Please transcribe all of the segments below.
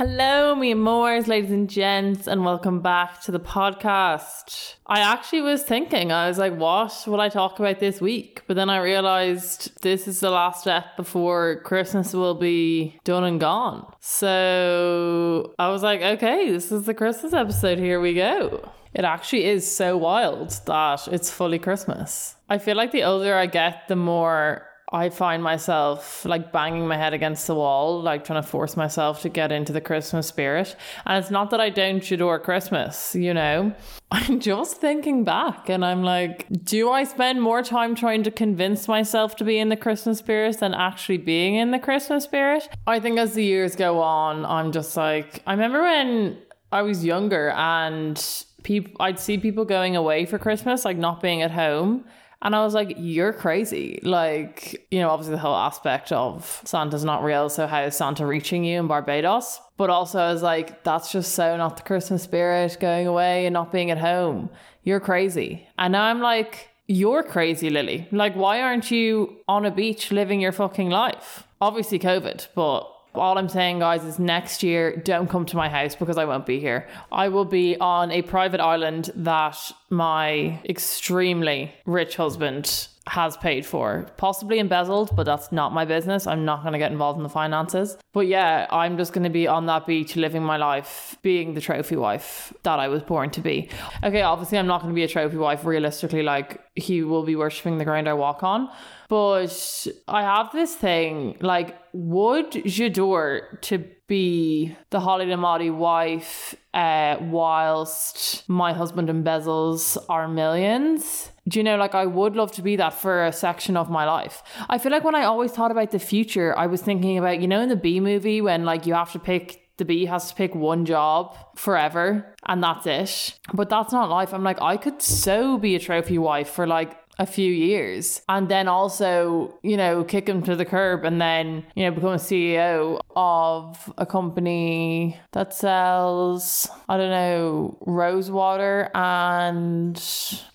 Hello, me amores, ladies and gents, and welcome back to the podcast. I actually was thinking, I was like, what will I talk about this week? But then I realized this is the last step before Christmas will be done and gone. So I was like, okay, this is the Christmas episode. Here we go. It actually is so wild that it's fully Christmas. I feel like the older I get, the more I find myself like banging my head against the wall, like trying to force myself to get into the Christmas spirit. And it's not that I don't adore Christmas, you know. I'm just thinking back and I'm like, do I spend more time trying to convince myself to be in the Christmas spirit than actually being in the Christmas spirit? I think as the years go on, I'm just like, I remember when I was younger and people I'd see people going away for Christmas, like not being at home. And I was like, you're crazy. Like, you know, obviously the whole aspect of Santa's not real. So how is Santa reaching you in Barbados? But also I was like, that's just so not the Christmas spirit going away and not being at home. You're crazy. And now I'm like, you're crazy, Lily. Like, why aren't you on a beach living your fucking life? Obviously COVID, but all I'm saying, guys, is next year, don't come to my house because I won't be here. I will be on a private island that my extremely rich husband has paid for, possibly embezzled, but that's not my business. I'm not going to get involved in the finances. But yeah, I'm just going to be on that beach living my life, being the trophy wife that I was born to be. Okay, obviously, I'm not going to be a trophy wife realistically, like, he will be worshipping the ground I walk on. But I have this thing like, would J'adore to be the Holly Lamati wife uh, whilst my husband embezzles our millions? Do you know, like, I would love to be that for a section of my life. I feel like when I always thought about the future, I was thinking about, you know, in the B movie when, like, you have to pick the bee has to pick one job forever and that's it. But that's not life. I'm like, I could so be a trophy wife for like a few years and then also, you know, kick him to the curb and then, you know, become a CEO of a company that sells, I don't know, rose water and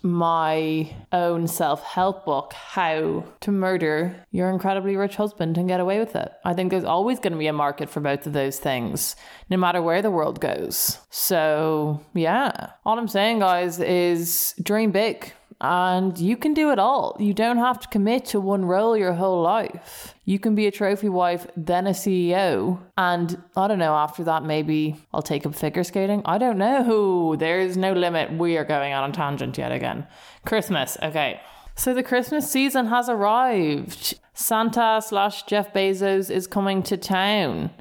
my own self help book, How to Murder Your Incredibly Rich Husband and Get Away with It. I think there's always going to be a market for both of those things, no matter where the world goes. So, yeah, all I'm saying, guys, is dream big and you can do it all. You don't have to commit to one role your whole life. You can be a trophy wife, then a CEO. And I don't know, after that, maybe I'll take up figure skating. I don't know. There's no limit. We are going on a tangent yet again. Christmas. Okay. So the Christmas season has arrived. Santa slash Jeff Bezos is coming to town.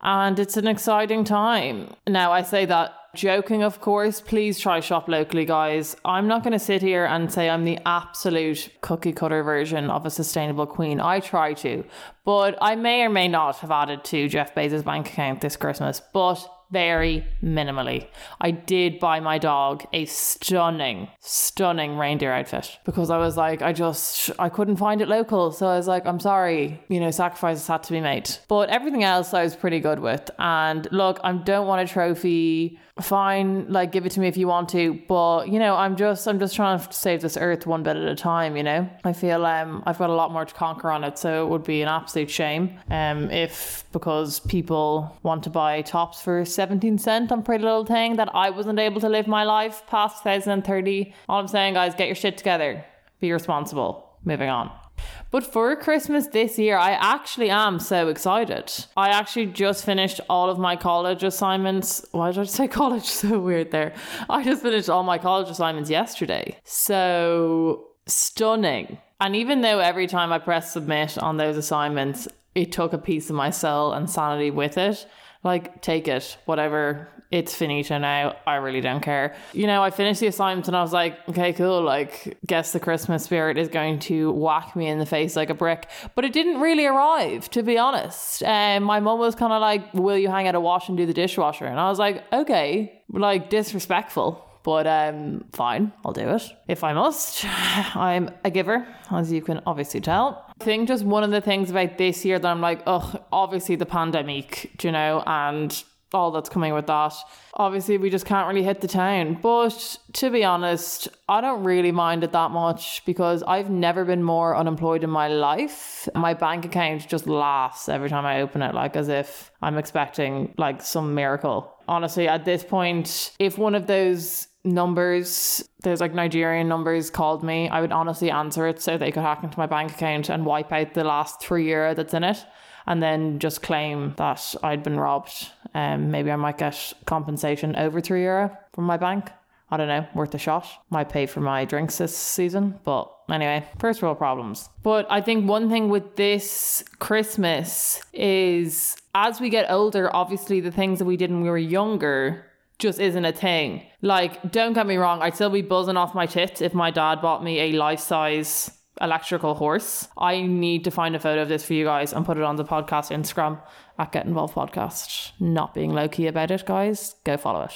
And it's an exciting time. Now, I say that Joking, of course. Please try shop locally, guys. I'm not going to sit here and say I'm the absolute cookie cutter version of a sustainable queen. I try to, but I may or may not have added to Jeff Bezos' bank account this Christmas. But very minimally. I did buy my dog a stunning, stunning reindeer outfit because I was like, I just, I couldn't find it local. So I was like, I'm sorry, you know, sacrifices had to be made. But everything else I was pretty good with. And look, I don't want a trophy fine like give it to me if you want to but you know i'm just i'm just trying to save this earth one bit at a time you know? I feel um i've got a lot more to conquer on it so it would be an absolute shame um if because people want to buy tops for 17 cent on pretty little thing that i wasn't able to live my life past 2030 all i'm saying guys get your shit together. Be responsible. Moving on but for Christmas this year, I actually am so excited. I actually just finished all of my college assignments. Why did I say college? So weird there. I just finished all my college assignments yesterday. So stunning. And even though every time I press submit on those assignments, it took a piece of my soul and sanity with it, like take it, whatever it's finito now. I really don't care. You know, I finished the assignment and I was like, okay, cool. Like, guess the Christmas spirit is going to whack me in the face like a brick. But it didn't really arrive, to be honest. And um, my mum was kind of like, will you hang out a wash and do the dishwasher? And I was like, okay, like disrespectful. But um, fine, I'll do it if I must. I'm a giver, as you can obviously tell. I think just one of the things about this year that I'm like, oh, obviously the pandemic, you know, and all that's coming with that. Obviously, we just can't really hit the town. But to be honest, I don't really mind it that much because I've never been more unemployed in my life. My bank account just laughs every time I open it, like as if I'm expecting like some miracle. Honestly, at this point, if one of those numbers, there's like Nigerian numbers called me, I would honestly answer it so they could hack into my bank account and wipe out the last three euro that's in it and then just claim that I'd been robbed. Um, maybe I might get compensation over three euro from my bank. I don't know, worth a shot. Might pay for my drinks this season, but anyway, first world problems. But I think one thing with this Christmas is as we get older, obviously the things that we did when we were younger just isn't a thing. Like, don't get me wrong, I'd still be buzzing off my tits if my dad bought me a life size electrical horse. I need to find a photo of this for you guys and put it on the podcast Instagram at Get Involved Podcast. Not being low key about it, guys. Go follow it.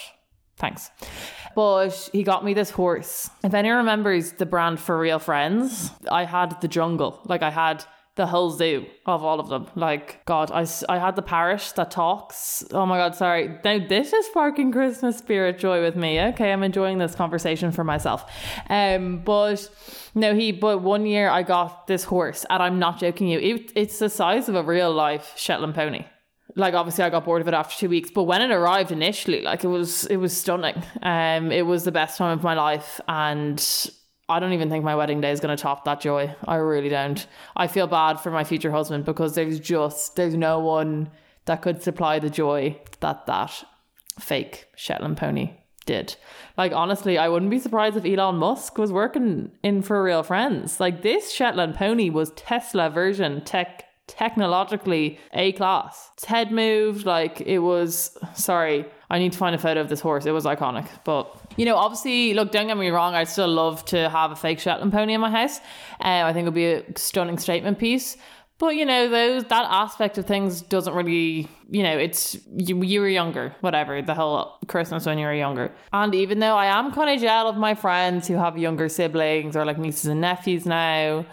Thanks. But he got me this horse. If anyone remembers the brand FurReal Friends, I had the jungle. Like I had the whole zoo of all of them. Like, God, I, I had the parish that talks. Oh my God, sorry. Now, this is sparking Christmas spirit joy with me. Okay, I'm enjoying this conversation for myself. Um, But no, he, but one year I got this horse, and I'm not joking you, it, it's the size of a real life Shetland pony like obviously I got bored of it after two weeks, but when it arrived initially, like it was it was stunning. Um, it was the best time of my life, and I don't even think my wedding day is going to top that joy. I really don't. I feel bad for my future husband because there's just there's no one that could supply the joy that that fake Shetland pony did. Like honestly, I wouldn't be surprised if Elon Musk was working in FurReal Friends. Like this Shetland pony was Tesla version tech technologically A class. Its head moved like it was sorry I need to find a photo of this horse. It was iconic. But, you know, obviously, look, don't get me wrong, I'd still love to have a fake Shetland pony in my house. Um, I think it would be a stunning statement piece. But you know, those that aspect of things doesn't really, you know, it's you, you were younger, whatever, the whole Christmas when you were younger. And even though I am kind of jealous of my friends who have younger siblings or like nieces and nephews now,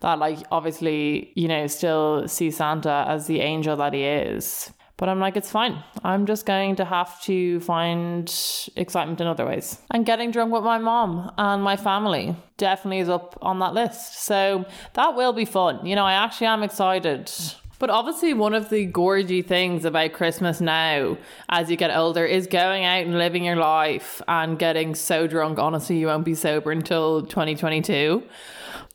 that like obviously, you know, still see Santa as the angel that he is. But I'm like, it's fine. I'm just going to have to find excitement in other ways. And getting drunk with my mom and my family definitely is up on that list. So that will be fun. You know, I actually am excited. But obviously, one of the gorgy things about Christmas now, as you get older, is going out and living your life and getting so drunk. Honestly, you won't be sober until 2022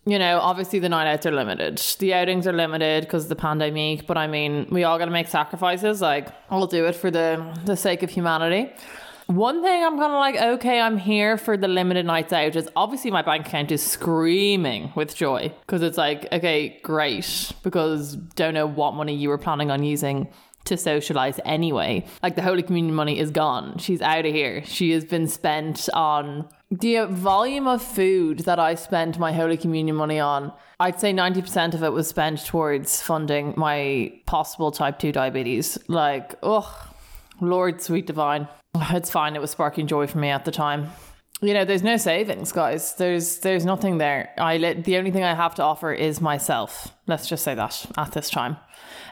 you know, obviously the night outs are limited. The outings are limited because of the pandemic, but I mean, we all got to make sacrifices. Like, I'll do it for the the sake of humanity. One thing I'm kind of like, okay, I'm here for the limited nights out is obviously my bank account is screaming with joy because it's like, okay, great, because don't know what money you were planning on using to socialize anyway. Like the Holy Communion money is gone. She's out of here. She has been spent on the volume of food that I spent my Holy Communion money on, I'd say 90% of it was spent towards funding my possible type 2 diabetes. Like, oh, Lord, sweet divine. It's fine. It was sparking joy for me at the time. You know, there's no savings, guys. There's there's nothing there. I the only thing I have to offer is myself. Let's just say that at this time.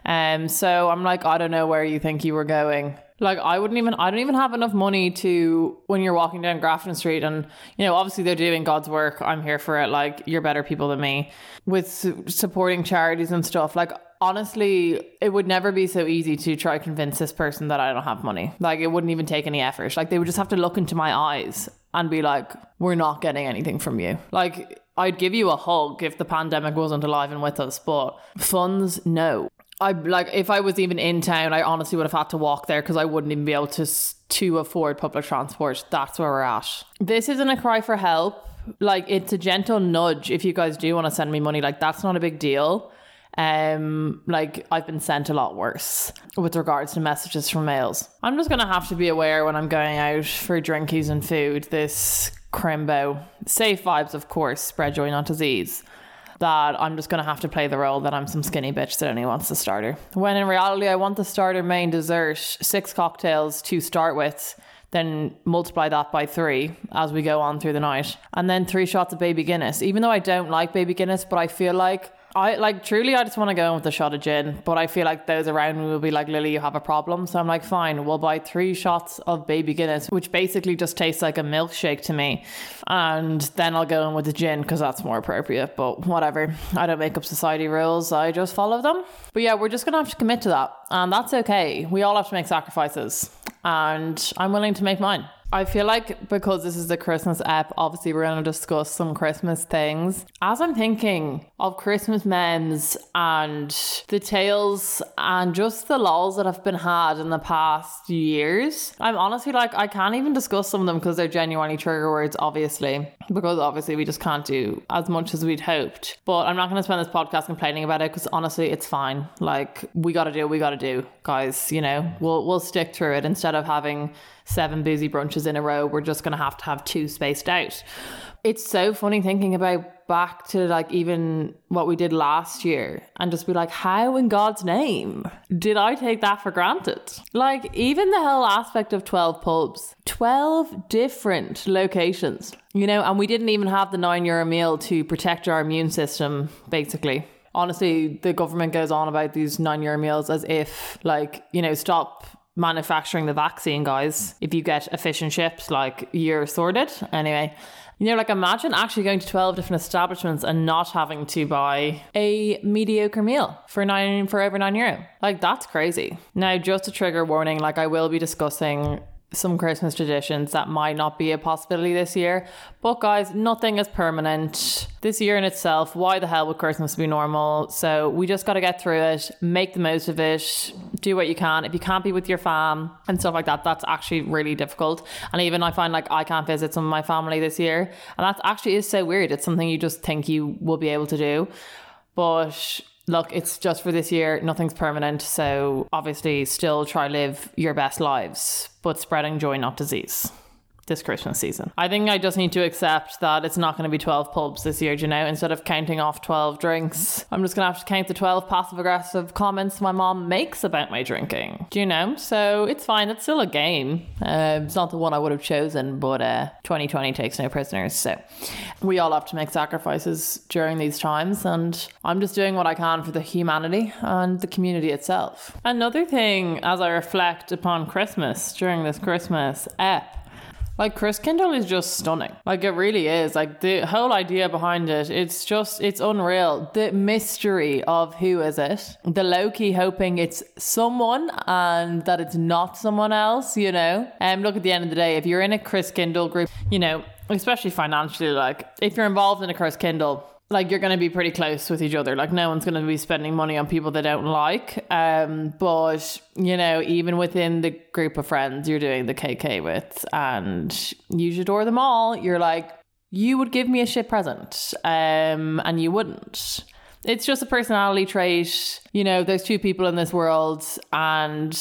Um, so I'm like, I don't know where you think you were going like I wouldn't even I don't even have enough money to when you're walking down Grafton Street and you know obviously they're doing God's work. I'm here for it. Like you're better people than me with su- supporting charities and stuff. Like honestly, it would never be so easy to try convince this person that I don't have money. Like it wouldn't even take any effort. Like they would just have to look into my eyes and be like, "We're not getting anything from you." Like I'd give you a hug if the pandemic wasn't alive and with us, but funds, no. I like if I was even in town, I honestly would have had to walk there because I wouldn't even be able to to afford public transport. That's where we're at. This isn't a cry for help. Like it's a gentle nudge. If you guys do want to send me money, like that's not a big deal. Um, like I've been sent a lot worse with regards to messages from males. I'm just gonna have to be aware when I'm going out for drinkies and food. This crimbo, safe vibes, of course. Spread joy, not disease that I'm just going to have to play the role that I'm some skinny bitch that only wants the starter. When in reality, I want the starter, main, dessert, six cocktails to start with, then multiply that by three as we go on through the night. And then three shots of baby Guinness. Even though I don't like baby Guinness, but I feel like I like truly I just want to go in with a shot of gin, but I feel like those around me will be like, Lily, you have a problem. So I'm like, fine, we'll buy three shots of baby Guinness, which basically just tastes like a milkshake to me. And then I'll go in with the gin because that's more appropriate. But whatever. I don't make up society rules. I just follow them. But yeah, we're just gonna have to commit to that. And that's okay. We all have to make sacrifices. And I'm willing to make mine. I feel like because this is the Christmas app, obviously we're going to discuss some Christmas things. As I'm thinking of Christmas memes and the tales and just the lols that have been had in the past years, I'm honestly like, I can't even discuss some of them because they're genuinely trigger words, obviously, because obviously we just can't do as much as we'd hoped. But I'm not going to spend this podcast complaining about it because honestly, it's fine. Like, we got to do what we got to do, guys. You know, we'll, we'll stick through it instead of having seven boozy brunches in a row. We're just going to have to have two spaced out. It's so funny thinking about back to like even what we did last year and just be like, how in God's name did I take that for granted? Like, even the whole aspect of 12 pubs, 12 different locations, you know, and we didn't even have the nine euro meal to protect our immune system, basically honestly, the government goes on about these nine euro meals as if, like, you know, stop manufacturing the vaccine, guys. If you get a fish and chips, like you're sorted. Anyway, you know, like imagine actually going to 12 different establishments and not having to buy a mediocre meal for nine for over nine euro. Like that's crazy. Now, just a trigger warning, like I will be discussing some Christmas traditions that might not be a possibility this year. But guys, nothing is permanent. This year in itself, why the hell would Christmas be normal? So we just got to get through it, make the most of it, do what you can. If you can't be with your fam and stuff like that, that's actually really difficult. And even I find like I can't visit some of my family this year, and that actually is so weird. It's something you just think you will be able to do, but look, it's just for this year. Nothing's permanent. So obviously, still try live your best lives, but spreading joy, not disease this Christmas season. I think I just need to accept that it's not going to be 12 pubs this year, do you know, instead of counting off 12 drinks. I'm just going to have to count the 12 passive aggressive comments my mom makes about my drinking, do you know? So it's fine. It's still a game. Uh, it's not the one I would have chosen, but uh, 2020 takes no prisoners. So we all have to make sacrifices during these times, and I'm just doing what I can for the humanity and the community itself. Another thing, as I reflect upon Christmas during this Christmas ep, like Christkindl is just stunning. Like it really is. Like the whole idea behind it, it's just it's unreal. The mystery of who is it? The Loki hoping it's someone and that it's not someone else, you know? And um, look at the end of the day, if you're in a Christkindl group, you know, especially financially, like if you're involved in a Christkindl, like you're going to be pretty close with each other. Like no one's going to be spending money on people they don't like. Um, but you know, even within the group of friends you're doing the KK with, and you adore them all, you're like, you would give me a shit present, um, and you wouldn't. It's just a personality trait. You know, there's two people in this world, and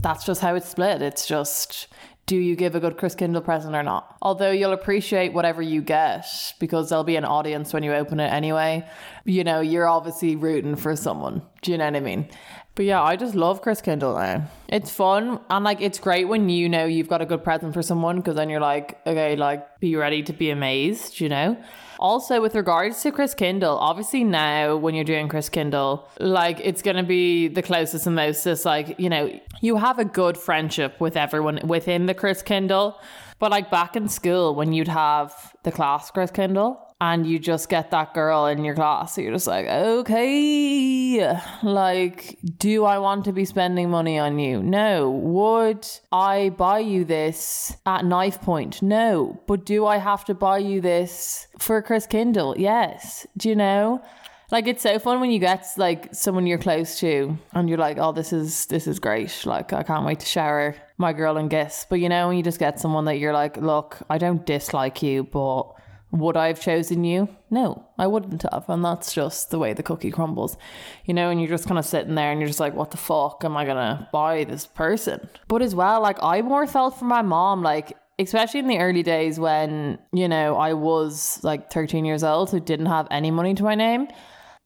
that's just how it's split. It's just do you give a good Christkindl present or not? Although you'll appreciate whatever you get because there'll be an audience when you open it anyway. You know, you're obviously rooting for someone. Do you know what I mean? But yeah, I just love Christkindl now. Eh? It's fun and like it's great when you know you've got a good present for someone because then you're like, okay, like be ready to be amazed, you know? Also, with regards to Christkindl, obviously now when you're doing Christkindl, like it's gonna be the closest and most like, you know, you have a good friendship with everyone within the Christkindl. But like back in school when you'd have the class Christkindl, and you just get that girl in your class. You're just like, okay, like, do I want to be spending money on you? No. Would I buy you this at knife point? No. But do I have to buy you this for Christkindl? Yes. Do you know? Like it's so fun when you get like someone you're close to and you're like, oh, this is this is great. Like I can't wait to shower my girl and gifts. But you know, when you just get someone that you're like, look, I don't dislike you, but would I have chosen you? No, I wouldn't have. And that's just the way the cookie crumbles. You know, and you're just kind of sitting there and you're just like, what the fuck am I going to buy this person? But as well, like, I more felt for my mom, like, especially in the early days when, you know, I was like 13 years old, who didn't have any money to my name.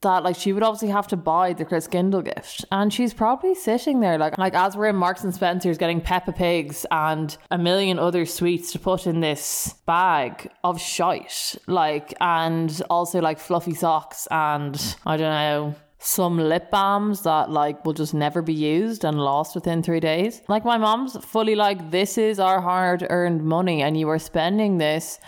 That like she would obviously have to buy the Christkindl gift. And she's probably sitting there like like as we're in Marks and Spencer's getting Peppa Pigs and a million other sweets to put in this bag of shite. Like and also like fluffy socks and I don't know some lip balms that like will just never be used and lost within three days. Like my mom's fully like, this is our hard earned money and you are spending this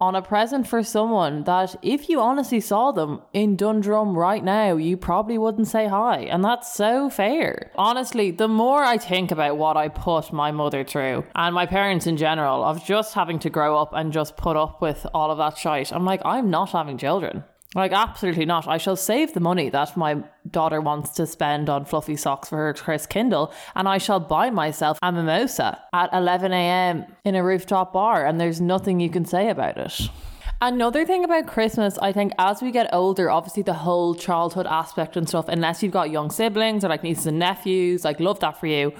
on a present for someone that if you honestly saw them in Dundrum right now, you probably wouldn't say hi. And that's so fair. Honestly, the more I think about what I put my mother through and my parents in general of just having to grow up and just put up with all of that shite, I'm like, I'm not having children. Like, absolutely not. I shall save the money that my daughter wants to spend on fluffy socks for her Christkindl, and I shall buy myself a mimosa at 11 a.m. in a rooftop bar, and there's nothing you can say about it. Another thing about Christmas, I think as we get older, obviously the whole childhood aspect and stuff, unless you've got young siblings or like nieces and nephews, like love that for you.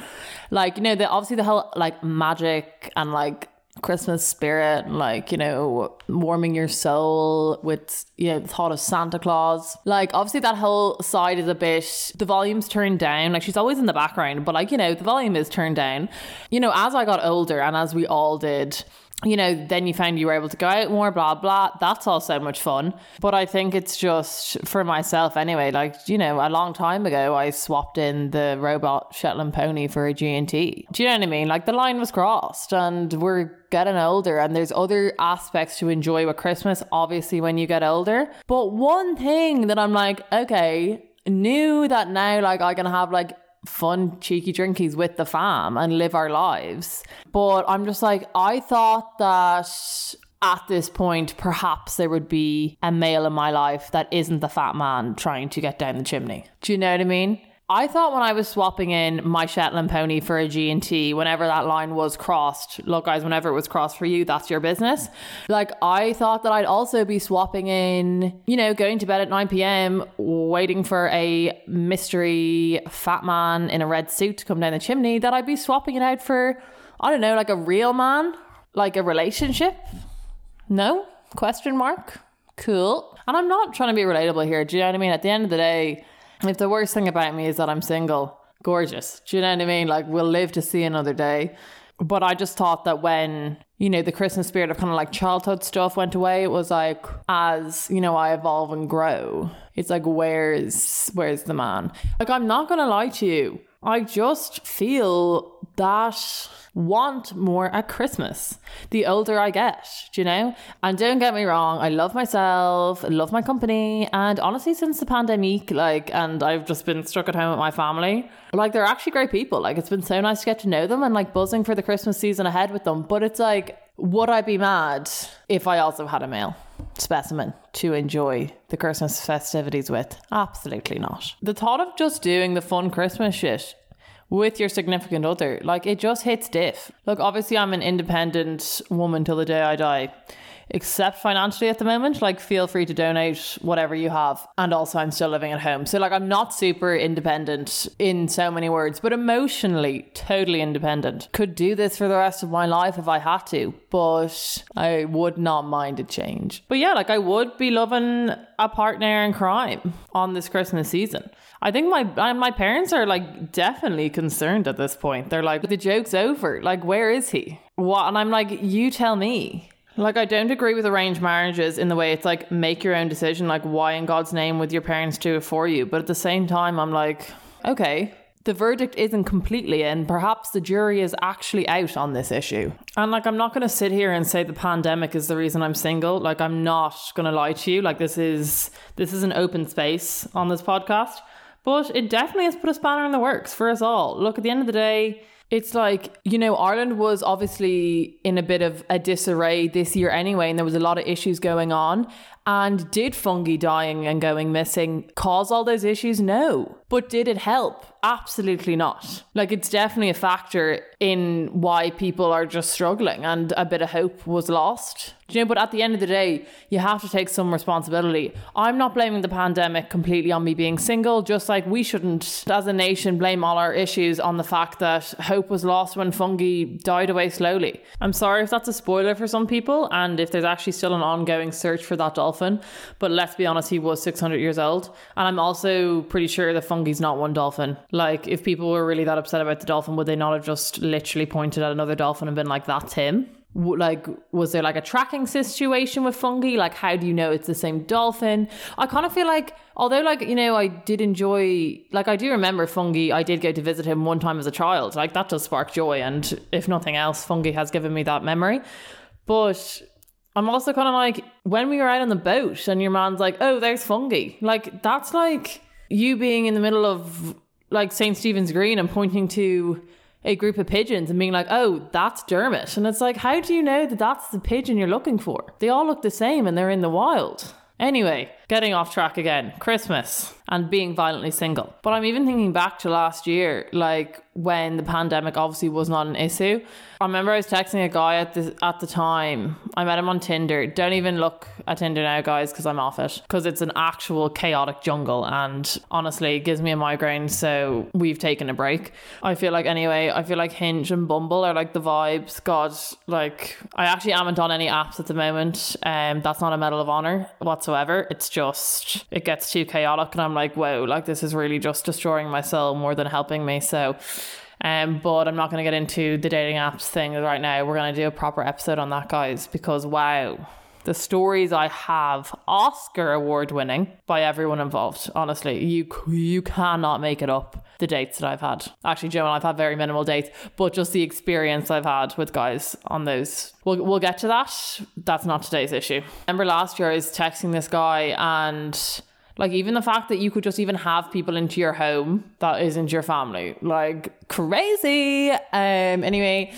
Like, you know, the obviously the whole like magic and like Christmas spirit, like, you know, warming your soul with, you know, the thought of Santa Claus. Like, obviously, that whole side is a bit, the volume's turned down. Like, she's always in the background, but, like, you know, the volume is turned down. You know, as I got older and as we all did, you know, then you find you were able to go out more, blah, blah. That's all so much fun. But I think it's just for myself anyway. Like, you know, a long time ago, I swapped in the robot Shetland pony for a G&T. Do you know what I mean? Like, the line was crossed and we're getting older and there's other aspects to enjoy with Christmas, obviously, when you get older. But one thing that I'm like, okay, knew that now, like, I can have, like, fun cheeky drinkies with the fam and live our lives. But I'm just like, I thought that at this point, perhaps there would be a male in my life that isn't the fat man trying to get down the chimney. Do you know what I mean? I thought when I was swapping in my Shetland pony for a G&T, whenever that line was crossed, look guys, whenever it was crossed for you, that's your business. Like I thought that I'd also be swapping in, you know, going to bed at 9 p.m., waiting for a mystery fat man in a red suit to come down the chimney, that I'd be swapping it out for, I don't know, like a real man, like a relationship. No? Question mark? Cool. And I'm not trying to be relatable here. Do you know what I mean? At the end of the day, if the worst thing about me is that I'm single, gorgeous. Do you know what I mean? Like, we'll live to see another day. But I just thought that when, you know, the Christmas spirit of kind of like childhood stuff went away, it was like, as, you know, I evolve and grow, it's like, where's, where's the man? Like, I'm not going to lie to you. I just feel that want more at Christmas the older I get, do you know? And don't get me wrong, I love myself, love my company. And honestly, since the pandemic, like, and I've just been stuck at home with my family, like, they're actually great people. Like, it's been so nice to get to know them and like buzzing for the Christmas season ahead with them. But it's like, would I be mad if I also had a male specimen to enjoy the Christmas festivities with? Absolutely not. The thought of just doing the fun Christmas shit with your significant other. Like it just hits diff. Look, obviously, I'm an independent woman till the day I die except financially at the moment. Like, feel free to donate whatever you have. And also, I'm still living at home. So, like, I'm not super independent in so many words, but emotionally, totally independent. Could do this for the rest of my life if I had to, but I would not mind a change. But yeah, like, I would be loving a partner in crime on this Christmas season. I think my my parents are like definitely concerned at this point. They're like, the joke's over. Like, where is he? What? And I'm like, you tell me. Like, I don't agree with arranged marriages in the way it's like make your own decision, like, why in God's name would your parents do it for you? But at the same time, I'm like, okay, the verdict isn't completely in. Perhaps the jury is actually out on this issue. And like, I'm not going to sit here and say the pandemic is the reason I'm single. Like, I'm not going to lie to you. Like, this is this is an open space on this podcast, but it definitely has put a spanner in the works for us all. Look, at the end of the day it's like, you know, Ireland was obviously in a bit of a disarray this year anyway, and there was a lot of issues going on. And did Fungie dying and going missing cause all those issues? No. But did it help? Absolutely not. Like, it's definitely a factor in why people are just struggling, and a bit of hope was lost. Do you know, but at the end of the day, you have to take some responsibility. I'm not blaming the pandemic completely on me being single, just like we shouldn't, as a nation, blame all our issues on the fact that hope was lost when Fungie died away slowly. I'm sorry if that's a spoiler for some people, and if there's actually still an ongoing search for that dolphin, but let's be honest, he was 600 years old. And I'm also pretty sure the Fungie's not one dolphin. Like, if people were really that upset about the dolphin, would they not have just literally pointed at another dolphin and been like, that's him? like was there like a tracking situation with Fungie? Like how do you know it's the same dolphin? I kind of feel like although like you know i did enjoy like i do remember Fungie i did go to visit him one time as a child. Like that does spark joy and if nothing else Fungie has given me that memory. But i'm also kind of like when we were out on the boat and your man's like oh there's Fungie. Like that's like you being in the middle of like st stephen's green and pointing to a group of pigeons and being like, oh, that's Dermot. And it's like, how do you know that that's the pigeon you're looking for? They all look the same and they're in the wild. Anyway, getting off track again. Christmas and being violently single. But I'm even thinking back to last year, like when the pandemic obviously was not an issue. I remember I was texting a guy at the at the time. I met him on Tinder. Don't even look at Tinder now, guys, because I'm off it. Because it's an actual chaotic jungle, and honestly, it gives me a migraine. So we've taken a break. I feel like anyway. I feel like Hinge and Bumble are like the vibes. God, like I actually haven't on any apps at the moment. Um, that's not a medal of honor whatsoever. It's just it gets too chaotic, and I'm like, whoa, like this is really just destroying my soul more than helping me. So. Um, but I'm not going to get into the dating apps thing right now. We're going to do a proper episode on that, guys, because wow, the stories I have, Oscar award winning by everyone involved. Honestly, you you cannot make it up. The dates that I've had. Actually, Joe and I've had very minimal dates, but just the experience I've had with guys on those. We'll we'll get to that. That's not today's issue. Remember last year I was texting this guy and like even the fact that you could just even have people into your home that isn't your family, like crazy. Um. Anyway.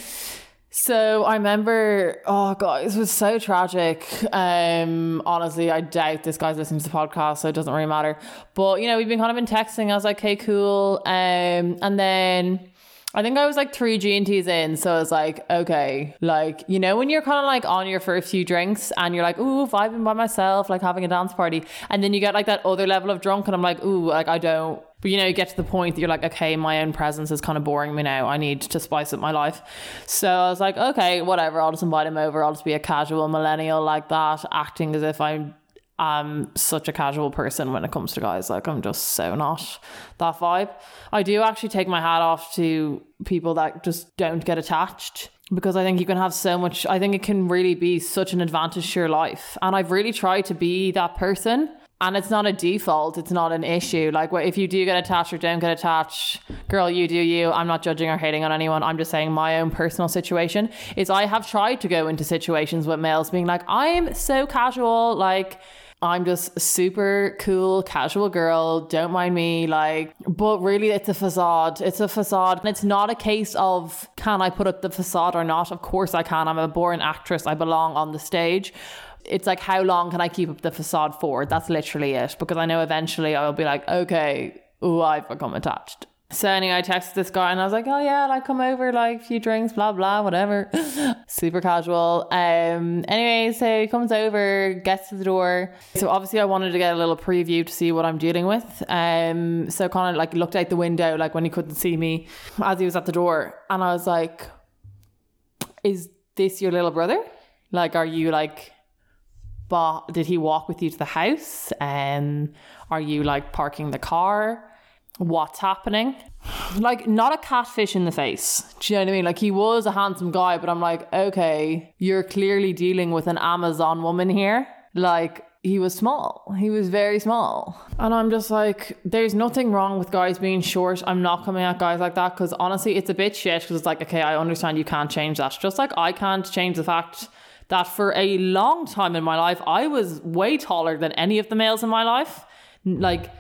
So I remember, oh god, this was so tragic. Um, honestly, I doubt this guy's listening to the podcast, so it doesn't really matter. But you know, we've been kind of been texting. I was like, okay, cool. Um, and then I think I was like three G and T's in, so I was like, okay, like you know when you're kind of like on your first few drinks and you're like, ooh, vibing by myself, like having a dance party, and then you get like that other level of drunk, and I'm like, ooh, like I don't. But you know, you get to the point that you're like, okay, my own presence is kind of boring me now. I need to spice up my life. So I was like, okay, whatever. I'll just invite him over. I'll just be a casual millennial like that, acting as if I'm I'm such a casual person when it comes to guys. Like I'm just so not that vibe. I do actually take my hat off to people that just don't get attached because I think you can have so much I think it can really be such an advantage to your life. And I've really tried to be that person. And it's not a default, it's not an issue. Like if you do get attached or don't get attached, girl, you do you. I'm not judging or hating on anyone. I'm just saying my own personal situation is I have tried to go into situations with males being like, I'm so casual, like I'm just a super cool, casual girl. Don't mind me. Like, but really, it's a facade. It's a facade. And it's not a case of can I put up the facade or not? Of course I can. I'm a born actress. I belong on the stage. It's like, how long can I keep up the facade for? That's literally it. Because I know eventually I will be like, okay, I've become attached. So anyway, I texted this guy and I was like, "Oh yeah, like come over, like a few drinks, blah blah, whatever." Super casual. Um. Anyway, so he comes over, gets to the door. So obviously, I wanted to get a little preview to see what I'm dealing with. Um. So kind of like looked out the window, like when he couldn't see me, as he was at the door, and I was like, "Is this your little brother? Like, are you like?" But did he walk with you to the house? Um, are you like parking the car? What's happening. Like, not a catfish in the face. Do you know what I mean? Like, he was a handsome guy, but I'm like, okay, you're clearly dealing with an Amazon woman here. Like, he was small. He was very small. And I'm just like, there's nothing wrong with guys being short. I'm not coming at guys like that because honestly, it's a bit shit because it's like, okay, I understand you can't change that. Just like I can't change the fact that for a long time in my life, I was way taller than any of the males in my life. Like,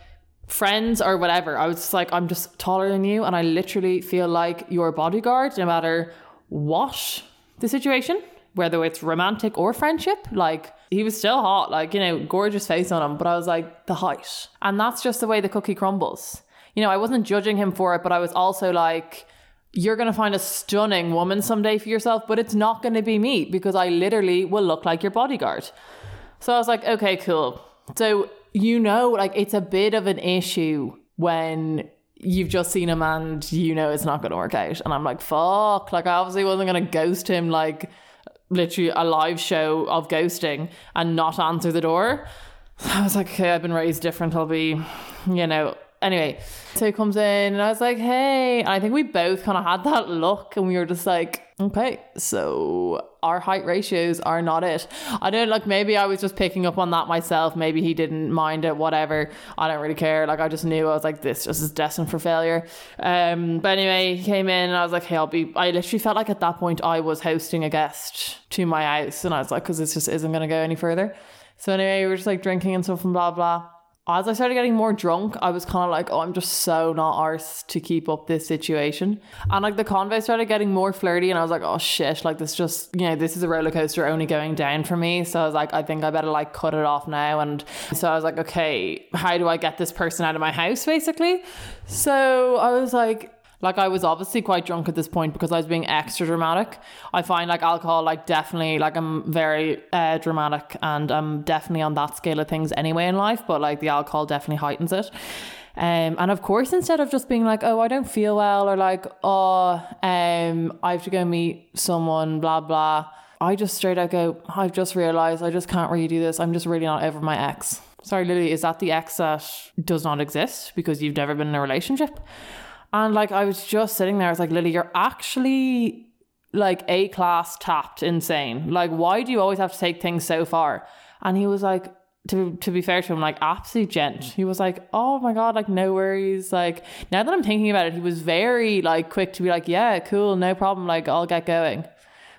friends or whatever, I was just like, I'm just taller than you. And I literally feel like your bodyguard, no matter what the situation, whether it's romantic or friendship. Like, he was still hot, like, you know, gorgeous face on him. But I was like, the height. And that's just the way the cookie crumbles. You know, I wasn't judging him for it, but I was also like, you're going to find a stunning woman someday for yourself, but it's not going to be me because I literally will look like your bodyguard. So I was like, okay, cool. So, you know, like it's a bit of an issue when you've just seen him and you know it's not going to work out. And I'm like, fuck. Like, I obviously wasn't going to ghost him like literally a live show of ghosting and not answer the door. I was like, okay, I've been raised different. I'll be, you know, anyway, so he comes in and I was like, hey. And I think we both kind of had that look and we were just like, okay, so our height ratios are not it. I don't like, maybe I was just picking up on that myself. Maybe he didn't mind it, whatever. I don't really care. Like, I just knew I was like, this just is destined for failure. Um, but anyway, he came in and I was like, hey, I'll be, I literally felt like at that point I was hosting a guest to my house. And I was like, because this just isn't to go any further. So anyway, we were just like drinking and stuff and blah, blah as I started getting more drunk, I was kind of like, oh, I'm just so not arse to keep up this situation. And like the convo started getting more flirty, and I was like, oh shit, like this just, you know, this is a roller coaster only going down for me. So I was like, I think I better like cut it off now. And so I was like, okay, how do I get this person out of my house, basically? So I was like, like I was obviously quite drunk at this point because I was being extra dramatic. I find like alcohol, like definitely, like I'm very uh, dramatic and I'm definitely on that scale of things anyway in life. But like the alcohol definitely heightens it. Um, and of course, instead of just being like, oh, I don't feel well, or like, oh, um, I have to go meet someone, blah blah. I just straight out go, I've just realized I just can't really do this. I'm just really not over my ex. Sorry, Lily, is that the ex that does not exist because you've never been in a relationship? And like I was just sitting there, I was like, Lily, you're actually like A class tapped insane. Like, why do you always have to take things so far? And he was like, to to be fair to him, like absolute gent. He was like, "Oh my god, like no worries." Like now that I'm thinking about it, he was very like quick to be like, "Yeah, cool, no problem. Like I'll get going."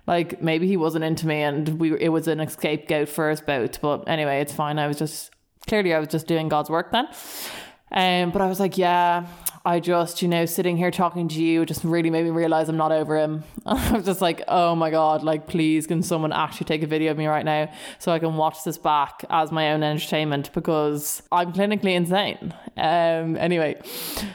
Like maybe he wasn't into me, and we it was an scapegoat for us both. But anyway, it's fine. I was just clearly I was just doing God's work then. Um, but I was like, yeah, I just, you know, sitting here talking to you just really made me realize I'm not over him. I was just like, oh my God, like, please, can someone actually take a video of me right now so I can watch this back as my own entertainment because I'm clinically insane. Um, anyway,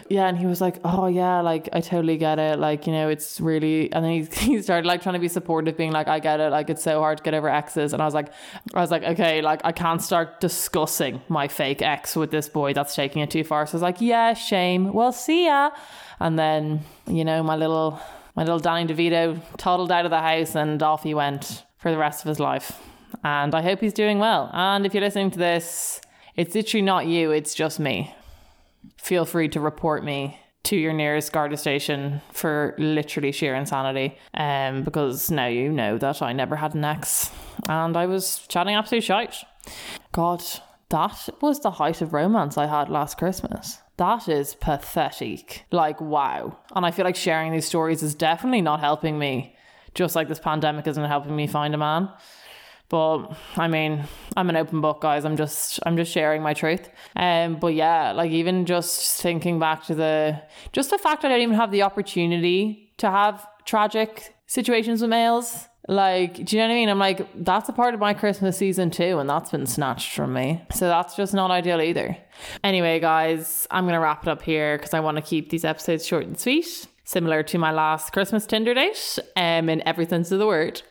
yeah, and he was like, oh yeah, like, I totally get it. Like, you know, it's really, and then he, he started like trying to be supportive, being like, I get it. Like, it's so hard to get over exes. And I was like, I was like, okay, like, I can't start discussing my fake ex with this boy that's taking it too far. So I was like, yeah, shame. Well, see ya. And then, you know, my little my little Danny DeVito toddled out of the house and off he went for the rest of his life. And I hope he's doing well. And if you're listening to this, it's literally not you, it's just me. Feel free to report me to your nearest Garda station for literally sheer insanity. Um, because now you know that I never had an ex and I was chatting absolute shite. God, that was the height of romance I had last Christmas. That is pathetic. Like, wow. And I feel like sharing these stories is definitely not helping me, just like this pandemic isn't helping me find a man. But I mean, I'm an open book, guys. I'm just I'm just sharing my truth. Um, but yeah, like even just thinking back to the just the fact that I didn't even have the opportunity to have tragic situations with males like, do you know what I mean? I'm like, that's a part of my Christmas season too, and that's been snatched from me. So that's just not ideal either. Anyway, guys, I'm going to wrap it up here because I want to keep these episodes short and sweet similar to my last Christmas Tinder date, um, in every sense of the word.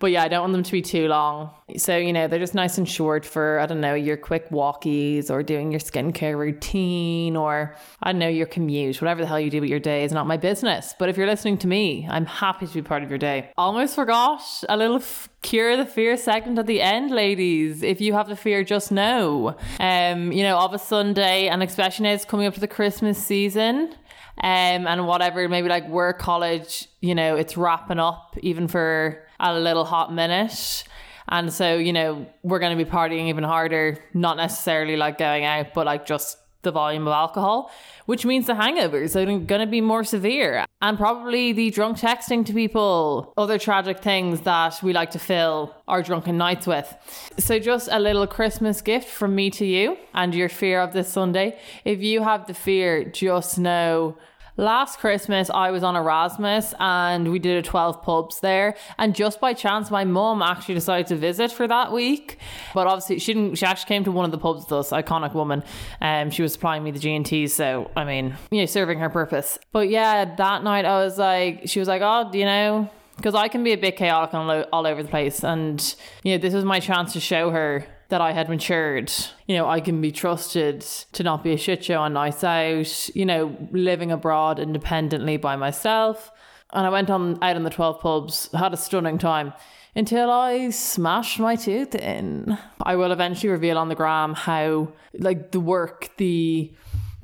But yeah, I don't want them to be too long. So, you know, they're just nice and short for, I don't know, your quick walkies or doing your skincare routine or, I don't know, your commute, whatever the hell you do with your day is not my business. But if you're listening to me, I'm happy to be part of your day. Almost forgot a little f- cure the fear segment at the end, ladies. If you have the fear, just know. Um, you know, of a Sunday, and especially now it's coming up to the Christmas season um, and whatever, maybe like work, college, you know, it's wrapping up even for a little hot minute. And so, you know, we're going to be partying even harder, not necessarily like going out, but like just the volume of alcohol, which means the hangovers are going to be more severe. And probably the drunk texting to people, other tragic things that we like to fill our drunken nights with. So, just a little Christmas gift from me to you and your fear of this Sunday. If you have the fear, just know Last Christmas, I was on Erasmus and we did a 12 pubs there. And just by chance, my mum actually decided to visit for that week. But obviously, she didn't, she actually came to one of the pubs with us, iconic woman. Um, she was supplying me the G&Ts. So, I mean, you know, serving her purpose. But yeah, that night I was like, she was like, oh, do you know, because I can be a bit chaotic and all over the place. And, you know, this was my chance to show her that I had matured. You know, I can be trusted to not be a shit show on nights out, you know, living abroad independently by myself. And I went on out in the 12 pubs, had a stunning time until I smashed my tooth in. I will eventually reveal on the gram how, like, the work, the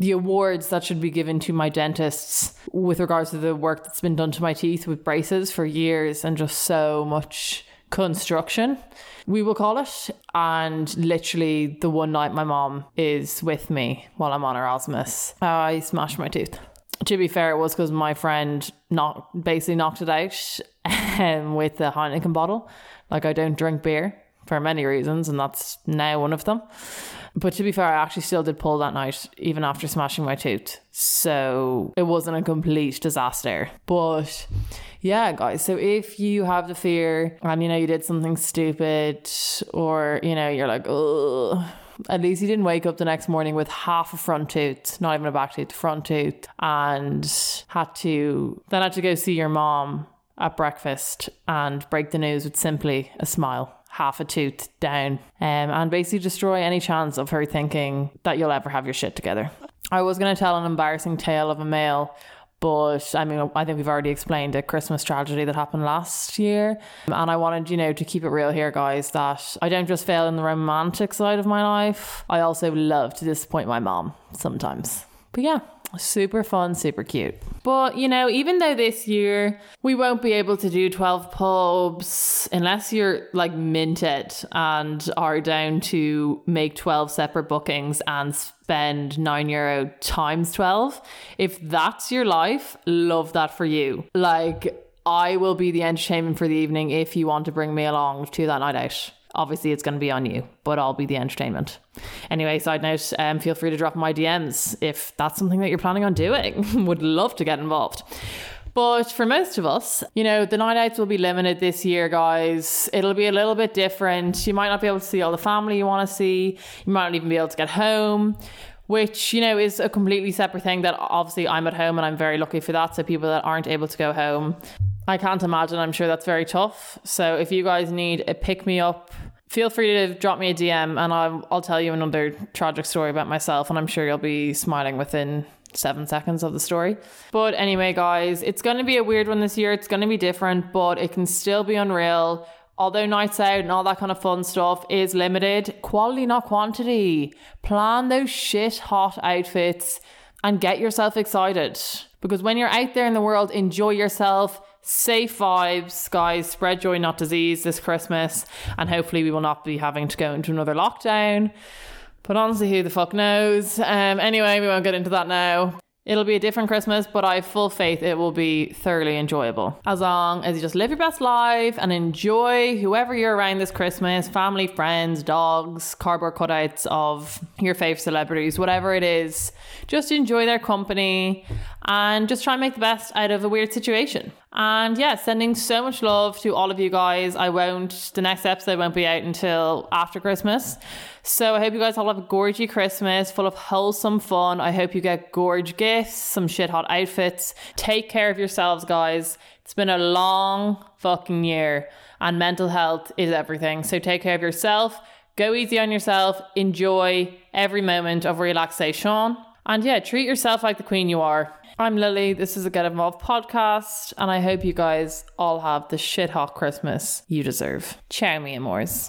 the awards that should be given to my dentists with regards to the work that's been done to my teeth with braces for years and just so much construction, we will call it. And literally, the one night my mom is with me while I'm on Erasmus, I smashed my tooth. To be fair, it was because my friend knocked, basically knocked it out um, with the Heineken bottle. Like, I don't drink beer for many reasons, and that's now one of them. But to be fair, I actually still did pull that night, even after smashing my tooth. So it wasn't a complete disaster. But yeah, guys. So if you have the fear and you know you did something stupid or you know you're like, oh, at least you didn't wake up the next morning with half a front tooth, not even a back tooth, front tooth, and had to then had to go see your mom at breakfast and break the news with simply a smile half a tooth down um, and basically destroy any chance of her thinking that you'll ever have your shit together. I was going to tell an embarrassing tale of a male but I mean, I think we've already explained a Christmas tragedy that happened last year. And I wanted, you know, to keep it real here, guys, that I don't just fail in the romantic side of my life. I also love to disappoint my mom sometimes. But yeah, super fun, super cute. But you know, even though this year we won't be able to do 12 pubs unless you're like minted and are down to make 12 separate bookings and spend 9 euro times 12, if that's your life, love that for you. Like I will be the entertainment for the evening if you want to bring me along to that night out. Obviously, it's going to be on you, but I'll be the entertainment. Anyway, side note, um, feel free to drop my DMs if that's something that you're planning on doing. Would love to get involved. But for most of us, you know, the night outs will be limited this year, guys. It'll be a little bit different. You might not be able to see all the family you want to see. You might not even be able to get home, which, you know, is a completely separate thing that obviously I'm at home and I'm very lucky for that. So people that aren't able to go home, I can't imagine. I'm sure that's very tough. So if you guys need a pick me up, feel free to drop me a DM and I'll, I'll tell you another tragic story about myself. And I'm sure you'll be smiling within seven seconds of the story. But anyway, guys, it's going to be a weird one this year. It's going to be different, but it can still be unreal. Although nights out and all that kind of fun stuff is limited, quality, not quantity. Plan those shit hot outfits and get yourself excited. Because when you're out there in the world, enjoy yourself safe vibes, guys. Spread joy, not disease this Christmas. And hopefully, we will not be having to go into another lockdown. But honestly, who the fuck knows? Um, anyway, we won't get into that now. It'll be a different Christmas, but I have full faith it will be thoroughly enjoyable. As long as you just live your best life and enjoy whoever you're around this Christmas family, friends, dogs, cardboard cutouts of your favourite celebrities, whatever it is. Just enjoy their company and just try and make the best out of a weird situation. And yeah, sending so much love to all of you guys. I won't, the next episode won't be out until after Christmas. So I hope you guys all have a gorgy Christmas full of wholesome fun. I hope you get gorge gifts, some shit hot outfits. Take care of yourselves, guys. It's been a long fucking year and mental health is everything. So take care of yourself. Go easy on yourself. Enjoy every moment of relaxation. And yeah, treat yourself like the queen you are. I'm Lily. This is a Get Involved podcast, and I hope you guys all have the shit hot Christmas you deserve. Ciao, me amors.